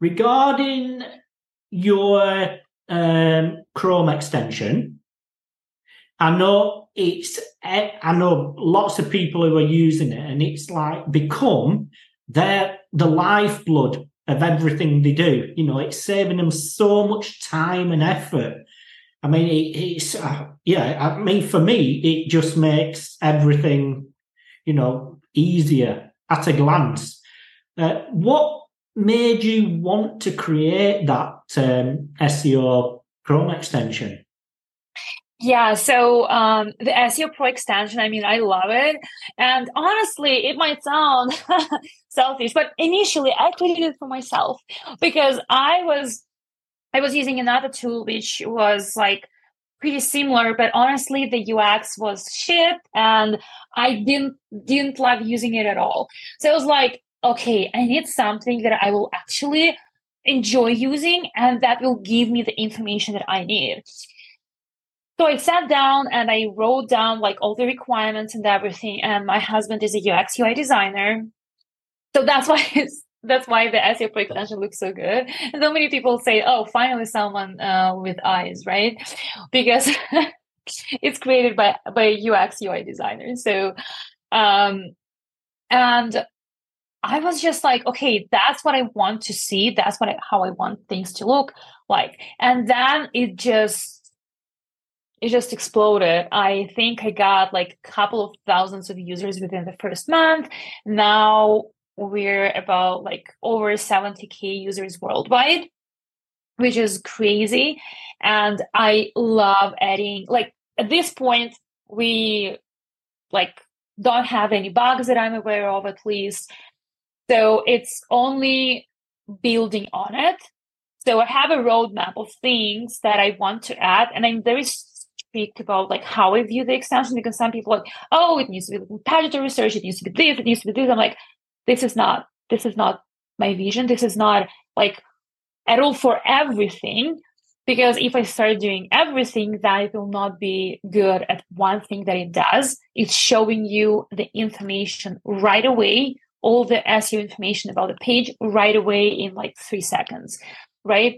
regarding your um, Chrome extension, I know it's I know lots of people who are using it, and it's like become their the lifeblood of everything they do. You know, it's saving them so much time and effort. I mean, it, it's uh, yeah. I mean, for me, it just makes everything, you know, easier at a glance. Uh, what made you want to create that um, SEO Chrome extension? Yeah, so um, the SEO Pro extension, I mean, I love it. And honestly, it might sound selfish, but initially I created it for myself because I was I was using another tool which was like pretty similar, but honestly the UX was shit and I didn't didn't love using it at all. So I was like, okay, I need something that I will actually enjoy using and that will give me the information that I need. So I sat down and I wrote down like all the requirements and everything. And my husband is a UX UI designer. So that's why that's why the SEO Pro extension looks so good. And so many people say, oh, finally someone uh, with eyes, right? Because it's created by, by a UX UI designer. So, um, and I was just like, okay, that's what I want to see. That's what I, how I want things to look like. And then it just it just exploded. I think I got like a couple of thousands of users within the first month. Now we're about like over 70k users worldwide, which is crazy. And I love adding like at this point we like don't have any bugs that I'm aware of at least. So it's only building on it. So I have a roadmap of things that I want to add, and I'm very speak about like how I view the extension because some people like, oh, it needs to be competitor research, it needs to be this, it needs to be this. I'm like, this is not, this is not my vision. This is not like at all for everything. Because if I start doing everything, that it will not be good at one thing that it does. It's showing you the information right away, all the SEO information about the page right away in like three seconds, right?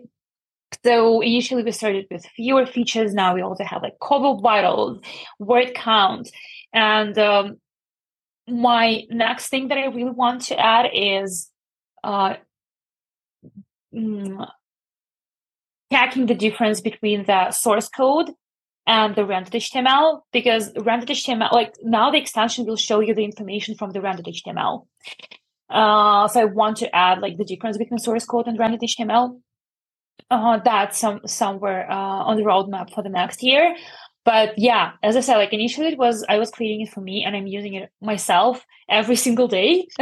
So initially we started with fewer features. Now we also have like Core Web Vitals, word count. And um, my next thing that I really want to add is uh, mm, checking the difference between the source code and the rendered HTML because rendered HTML, like now the extension will show you the information from the rendered HTML. Uh, so I want to add like the difference between source code and rendered HTML uh, that's some somewhere uh, on the roadmap for the next year. But yeah, as I said, like initially it was I was creating it for me and I'm using it myself every single day.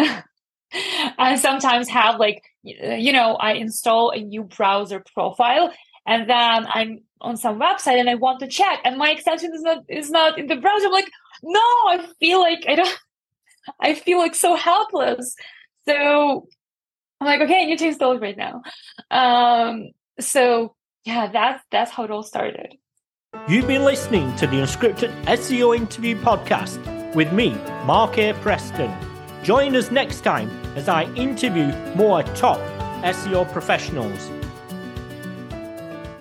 I sometimes have like you know I install a new browser profile and then I'm on some website and I want to check and my extension is not is not in the browser. I'm like, no, I feel like I don't I feel like so helpless. So I'm like, okay, I need to install it right now. Um, so yeah, that's that's how it all started. You've been listening to the Unscripted SEO Interview Podcast with me, Mark A. Preston. Join us next time as I interview more top SEO professionals.